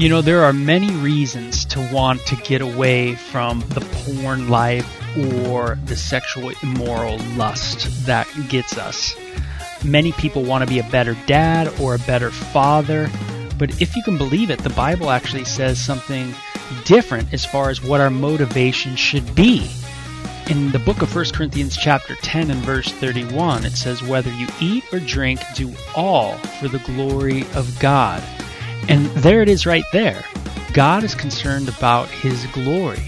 You know, there are many reasons to want to get away from the porn life or the sexual immoral lust that gets us. Many people want to be a better dad or a better father, but if you can believe it, the Bible actually says something different as far as what our motivation should be. In the book of 1 Corinthians chapter 10 and verse 31, it says whether you eat or drink, do all for the glory of God. And there it is right there. God is concerned about his glory.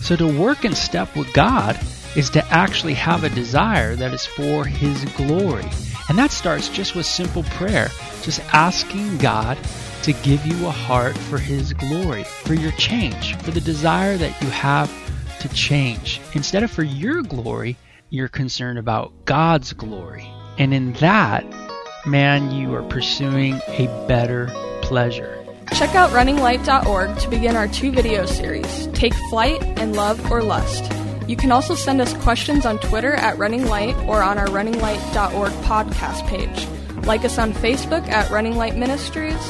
So to work in step with God is to actually have a desire that is for his glory. And that starts just with simple prayer, just asking God to give you a heart for his glory, for your change, for the desire that you have to change. Instead of for your glory, you're concerned about God's glory. And in that, man, you are pursuing a better pleasure. Check out runninglight.org to begin our two video series, Take Flight and Love or Lust. You can also send us questions on Twitter at Running Light or on our runninglight.org podcast page. Like us on Facebook at Running Light Ministries,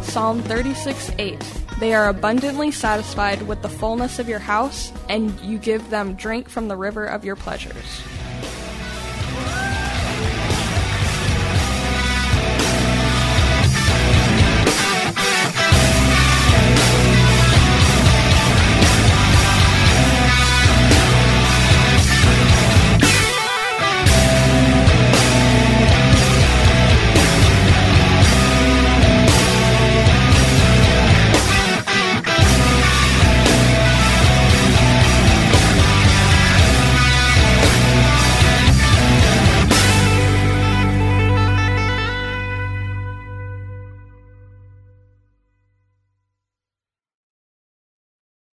Psalm 36 8. They are abundantly satisfied with the fullness of your house, and you give them drink from the river of your pleasures.